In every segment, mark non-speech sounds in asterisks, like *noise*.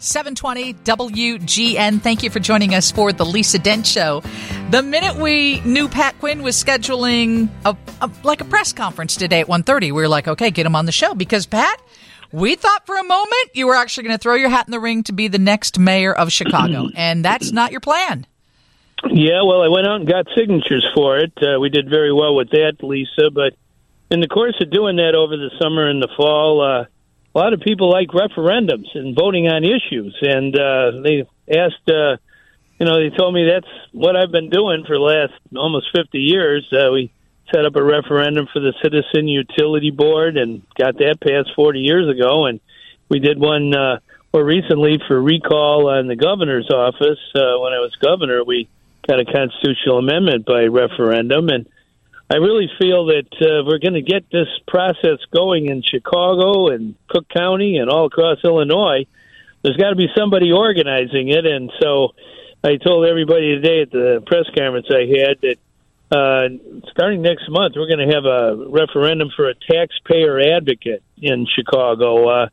720 WGN. Thank you for joining us for the Lisa Dent Show. The minute we knew Pat Quinn was scheduling a, a like a press conference today at 1.30, we were like, okay, get him on the show because Pat, we thought for a moment you were actually going to throw your hat in the ring to be the next mayor of Chicago, *clears throat* and that's not your plan. Yeah, well, I went out and got signatures for it. Uh, we did very well with that, Lisa. But in the course of doing that over the summer and the fall, uh, a lot of people like referendums and voting on issues, and uh, they asked. Uh, you know, they told me that's what I've been doing for the last almost 50 years. Uh, we set up a referendum for the Citizen Utility Board and got that passed 40 years ago, and we did one uh, more recently for recall on the governor's office. Uh, when I was governor, we got a constitutional amendment by referendum, and I really feel that uh, we're going to get this process going in Chicago and Cook County and all across Illinois. There's got to be somebody organizing it, and so I told everybody today at the press conference I had that uh, starting next month we're going to have a referendum for a taxpayer advocate in Chicago. Uh,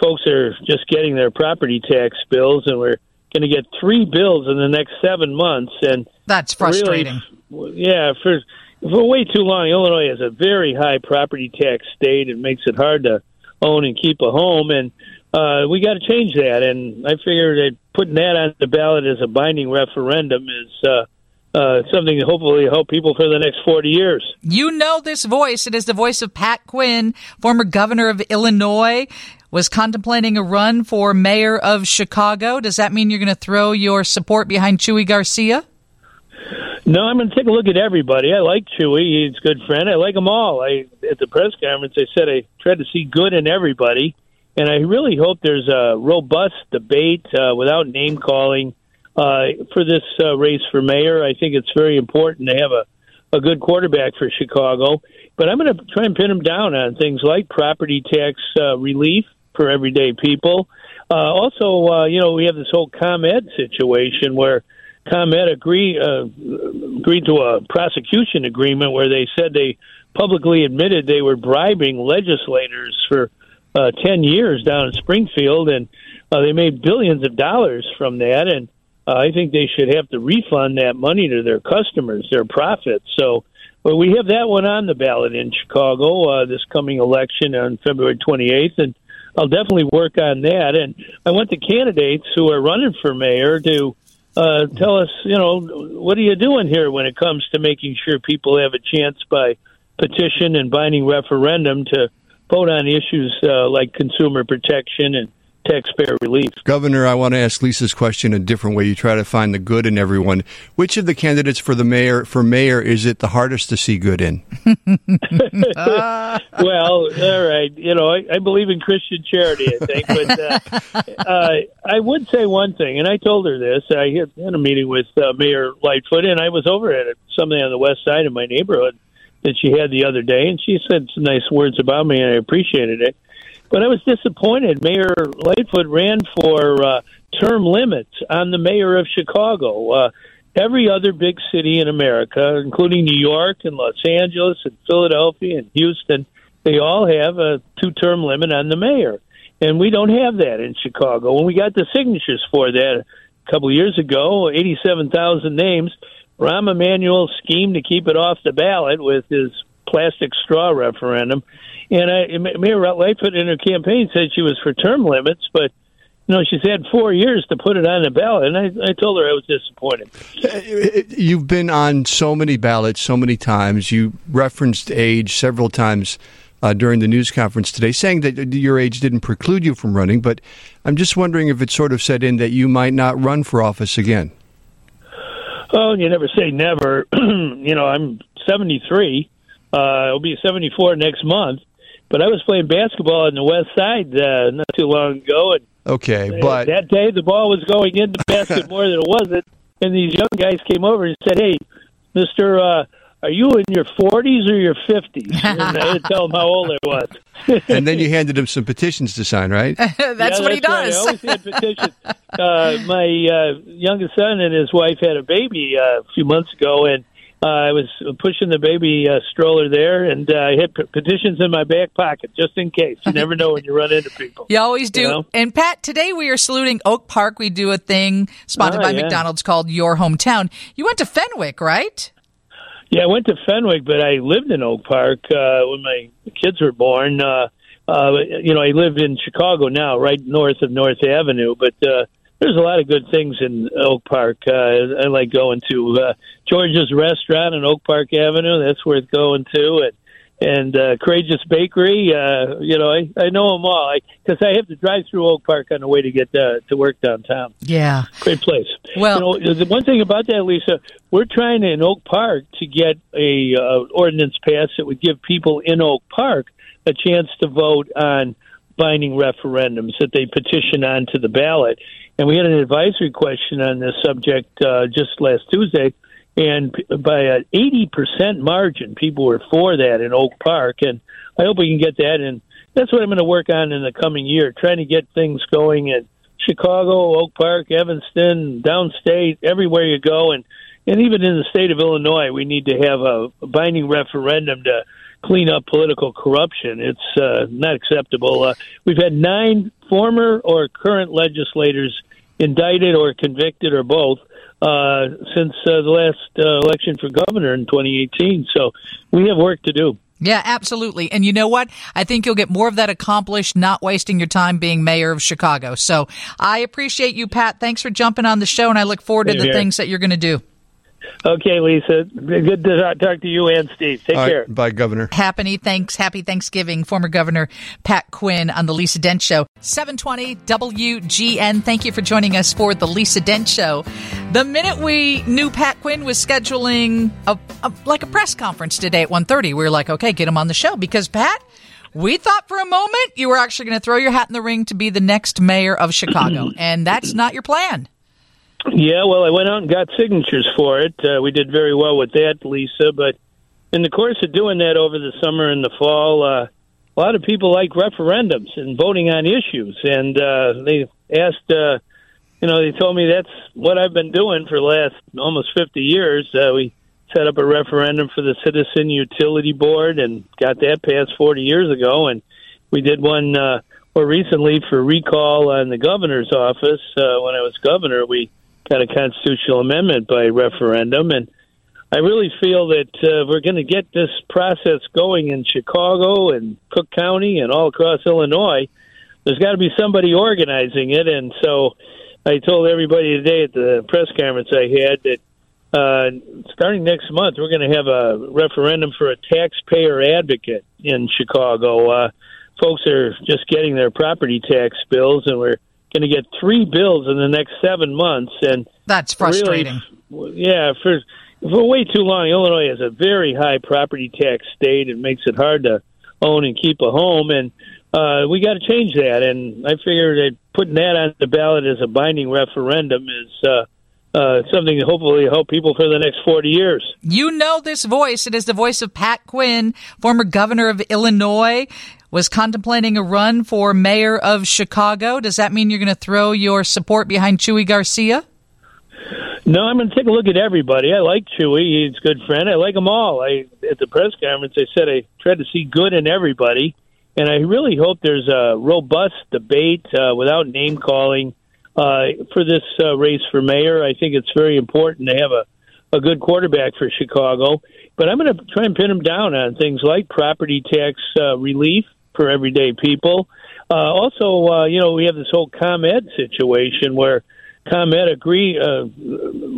folks are just getting their property tax bills, and we're going to get three bills in the next seven months, and that's frustrating. Really, yeah, for for way too long, Illinois is a very high property tax state. It makes it hard to own and keep a home, and uh, we got to change that. And I figure that putting that on the ballot as a binding referendum is uh, uh, something to hopefully help people for the next 40 years. You know this voice. It is the voice of Pat Quinn, former governor of Illinois, was contemplating a run for mayor of Chicago. Does that mean you're going to throw your support behind Chuy Garcia? No, I'm going to take a look at everybody. I like Chuy; he's a good friend. I like them all. I at the press conference, I said I tried to see good in everybody, and I really hope there's a robust debate uh, without name calling uh, for this uh, race for mayor. I think it's very important to have a a good quarterback for Chicago, but I'm going to try and pin him down on things like property tax uh, relief for everyday people. Uh, also, uh, you know, we have this whole ComEd situation where ComEd agree, uh, agreed to a prosecution agreement where they said they publicly admitted they were bribing legislators for uh, 10 years down in Springfield, and uh, they made billions of dollars from that. And uh, I think they should have to refund that money to their customers, their profits. So well, we have that one on the ballot in Chicago uh, this coming election on February 28th. And I'll definitely work on that. And I want the candidates who are running for mayor to uh, tell us, you know, what are you doing here when it comes to making sure people have a chance by petition and binding referendum to vote on issues uh, like consumer protection and taxpayer relief. Governor, I want to ask Lisa's question a different way. You try to find the good in everyone. Which of the candidates for the mayor for mayor is it the hardest to see good in? *laughs* well, all right. You know, I, I, believe in Christian charity. I think, but uh, *laughs* uh, I would say one thing, and I told her this. I had, had a meeting with uh, Mayor Lightfoot, and I was over at something on the west side of my neighborhood that she had the other day, and she said some nice words about me, and I appreciated it. But I was disappointed. Mayor Lightfoot ran for uh, term limits on the mayor of Chicago. Uh, every other big city in America, including New York and Los Angeles and Philadelphia and Houston, they all have a two term limit on the mayor. And we don't have that in Chicago. When we got the signatures for that a couple of years ago, 87,000 names, Rahm Emanuel schemed to keep it off the ballot with his plastic straw referendum. And I, Mayor Lightfoot in her campaign said she was for term limits, but you know, she's had four years to put it on the ballot, and I, I told her I was disappointed. Uh, you've been on so many ballots so many times. You referenced age several times uh, during the news conference today, saying that your age didn't preclude you from running. But I'm just wondering if it sort of set in that you might not run for office again. Oh, you never say never. *clears throat* you know, I'm 73. Uh, I'll be 74 next month. But I was playing basketball on the west side uh, not too long ago, and okay, but that day the ball was going into the basket *laughs* more than it wasn't, and these young guys came over and said, "Hey, Mister, uh, are you in your 40s or your 50s?" And I didn't *laughs* tell them how old I was. *laughs* and then you handed him some petitions to sign, right? that's yeah, what that's he does. Right. I always had petitions. uh, my uh, youngest son and his wife had a baby uh, a few months ago, and uh, I was pushing the baby uh, stroller there, and uh, I had p- petitions in my back pocket just in case. You never know when you run into people. You always do. You know? And Pat, today we are saluting Oak Park. We do a thing sponsored Oh, by yeah. McDonald's called Your Hometown. You went to Fenwick, right? Yeah, I went to Fenwick, but I lived in Oak Park uh, when my kids were born. Uh, uh, you know, I live in Chicago now, right north of North Avenue, but uh, there's a lot of good things in Oak Park. Uh, I like going to uh, George's Restaurant in Oak Park Avenue. That's worth going to, and and uh, Courageous Bakery. Uh, you know, I, I know them all because I, have to drive through Oak Park on the way to get uh, to work downtown. Yeah. Great place. Well- you know, the one thing about that, Lisa, we're trying in Oak Park to get a uh, ordinance passed that would give people in Oak Park a chance to vote on binding referendums that they petition onto the ballot. And we had an advisory question on this subject uh, just last Tuesday, and by an eighty percent margin, people were for that in Oak Park. And I hope we can get that. And that's what I'm going to work on in the coming year, trying to get things going in Chicago, Oak Park, Evanston, downstate, everywhere you go, and and even in the state of Illinois, we need to have a, a binding referendum to clean up political corruption. It's uh, not acceptable. Uh, we've had nine former or current legislators indicted or convicted or both uh, since uh, the last uh, election for governor in 2018. So we have work to do. Yeah, absolutely. And you know what? I think you'll get more of that accomplished, not wasting your time being mayor of Chicago. So I appreciate you, Pat. Thanks for jumping on the show, and I look forward to the things that you're going to do. Okay, Lisa. Good to talk to you and Steve. Take All care. right, bye, Governor. Happy thanks, happy Thanksgiving, former Governor Pat Quinn on the Lisa Dent Show. 720 WGN. Thank you for joining us for the Lisa Dent Show. The minute we knew Pat Quinn was scheduling a, a like a press conference today at 1.30, we were like, okay, get him on the show because Pat, we thought for a moment you were actually going to throw your hat in the ring to be the next mayor of Chicago, *clears throat* and that's not your plan. Yeah, well, I went out and got signatures for it. Uh, we did very well with that, Lisa. But in the course of doing that over the summer and the fall, uh, a lot of people like referendums and voting on issues. And uh, they asked, uh, you know, they told me that's what I've been doing for the last almost 50 years. Uh, we set up a referendum for the Citizen Utility Board and got that passed 40 years ago. And we did one uh, more recently for recall on the governor's office. Uh, when I was governor, we got a constitutional amendment by referendum, and I really feel that uh, we're going to get this process going in Chicago and Cook County and all across Illinois. There's got to be somebody organizing it, and so I told everybody today at the press conference I had that uh, starting next month we're going to have a referendum for a taxpayer advocate in Chicago. Uh, folks are just getting their property tax bills, and we're going to get three bills in the next seven months, and That's frustrating. Really, yeah, for for way too long, Illinois is a very high property tax state. It makes it hard to own and keep a home, and uh, we got to change that. And I figure that putting that on the ballot as a binding referendum is uh, uh, something to hopefully help people for the next forty years. You know this voice. It is the voice of Pat Quinn, former governor of Illinois, was contemplating a run for mayor of Chicago. Does that mean you're going to throw your support behind Chuy Garcia? No, I'm going to take a look at everybody. I like Chuy; he's a good friend. I like them all. I at the press conference, I said I tried to see good in everybody, and I really hope there's a robust debate uh, without name calling uh, for this uh, race for mayor. I think it's very important to have a a good quarterback for Chicago. But I'm going to try and pin him down on things like property tax uh, relief for everyday people. Uh, also, uh, you know, we have this whole ComEd situation where ComEd agree, uh,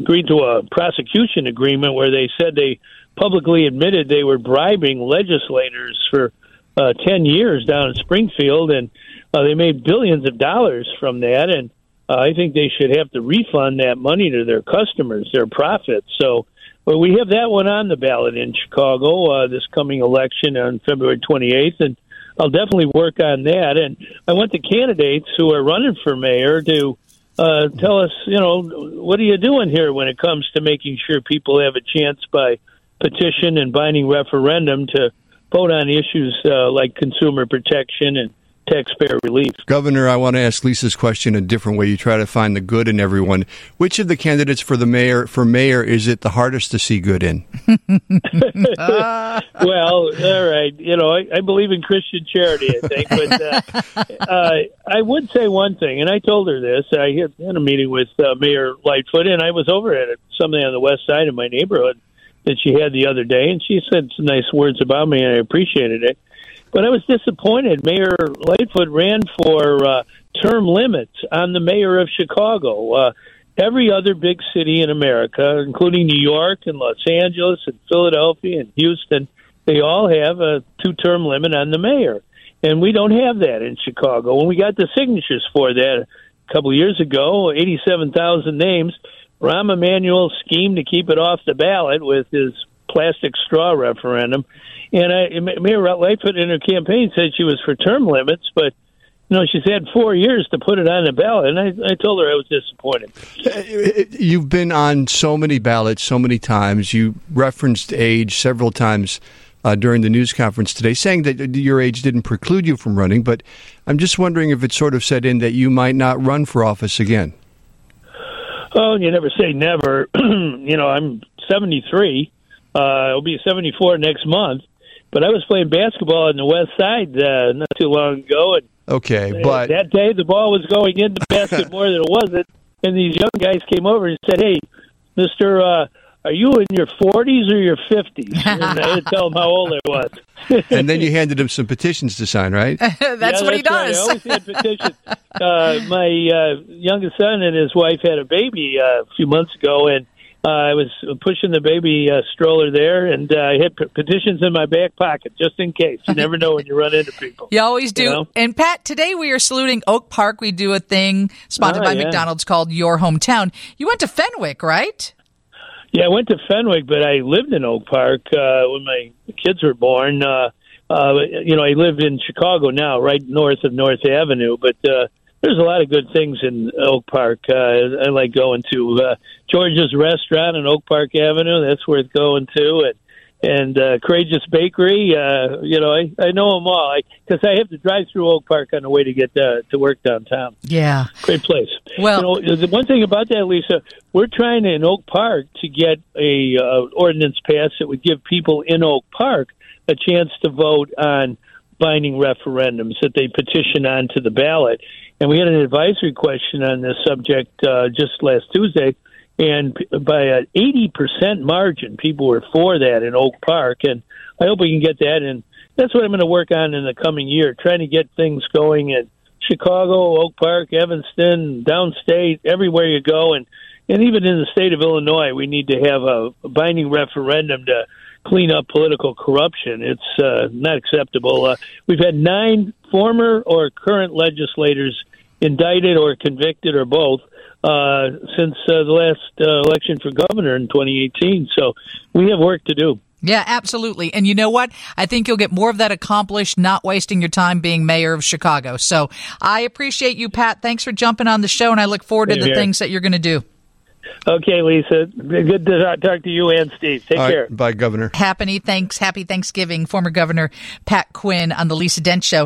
agreed to a prosecution agreement where they said they publicly admitted they were bribing legislators for uh, 10 years down in Springfield, and uh, they made billions of dollars from that. And uh, I think they should have to refund that money to their customers, their profits. So well, we have that one on the ballot in Chicago uh, this coming election on February 28th, and I'll definitely work on that. And I want the candidates who are running for mayor to uh, tell us, you know, what are you doing here when it comes to making sure people have a chance by petition and binding referendum to vote on issues uh, like consumer protection and taxpayer relief. Governor, I want to ask Lisa's question a different way. You try to find the good in everyone. Which of the candidates for the mayor for mayor is it the hardest to see good in? *laughs* well, all right. You know, I, I believe in Christian charity. I think, but uh, *laughs* uh, I would say one thing, and I told her this. I had, had a meeting with uh, Mayor Lightfoot, and I was over at something on the west side of my neighborhood that she had the other day, and she said some nice words about me, and I appreciated it. But I was disappointed. Mayor Lightfoot ran for uh, term limits on the mayor of Chicago. Uh, every other big city in America, including New York and Los Angeles and Philadelphia and Houston, they all have a two-term limit on the mayor, and we don't have that in Chicago. When we got the signatures for that a couple of years ago, eighty-seven thousand names. Rahm Emanuel schemed to keep it off the ballot with his plastic straw referendum. And I, Mayor Lightfoot in her campaign said she was for term limits, but you know, she's had four years to put it on the ballot, and I, I told her I was disappointed. You've been on so many ballots so many times. You referenced age several times uh, during the news conference today, saying that your age didn't preclude you from running. But I'm just wondering if it sort of set in that you might not run for office again. Oh, you never say never. *clears throat* you know, I'm 73. Uh, I'll be 74 next month. But I was playing basketball on the west side uh, not too long ago, and okay, but that day the ball was going into the basket *laughs* more than it wasn't, and these young guys came over and said, "Hey, Mister, uh, are you in your 40s or your 50s?" And I didn't *laughs* tell them how old I was. *laughs* and then you handed him some petitions to sign, right? that's yeah, what that's he does. Right. I always had petitions. uh, my uh, youngest son and his wife had a baby uh, a few months ago, and uh, I was pushing the baby uh, stroller there, and uh, I had p- petitions in my back pocket just in case. You never know when you run into people. You always do. You know? And Pat, today we are saluting Oak Park. We do a thing sponsored Oh, by yeah. McDonald's called Your Hometown. You went to Fenwick, right? Yeah, I went to Fenwick, but I lived in Oak Park uh, when my kids were born. Uh, uh, you know, I live in Chicago now, right north of North Avenue, but uh, there's a lot of good things in Oak Park. Uh, I like going to uh, George's Restaurant in Oak Park Avenue. That's worth going to, and and uh, Courageous Bakery. Uh, you know, I, I know them all because I, have to drive through Oak Park on the way to get uh, to work downtown. Yeah. Great place. Well- you know, the one thing about that, Lisa, we're trying in Oak Park to get a uh, ordinance passed that would give people in Oak Park a chance to vote on binding referendums that they petition onto the ballot. And we had an advisory question on this subject uh, just last Tuesday, and by an eighty percent margin, people were for that in Oak Park. And I hope we can get that. And that's what I'm going to work on in the coming year, trying to get things going in Chicago, Oak Park, Evanston, downstate, everywhere you go, and and even in the state of Illinois, we need to have a binding referendum to clean up political corruption. It's uh, not acceptable. Uh, we've had nine former or current legislators indicted or convicted or both uh, since uh, the last uh, election for governor in 2018. So we have work to do. Yeah, absolutely. And you know what? I think you'll get more of that accomplished, not wasting your time being mayor of Chicago. So I appreciate you, Pat. Thanks for jumping on the show, and I look forward to the things that you're going to do. Okay, Lisa. Good to talk to you and Steve. Take All right, care. bye, Governor. Happy thanks, happy Thanksgiving, former Governor Pat Quinn on the Lisa Dent Show.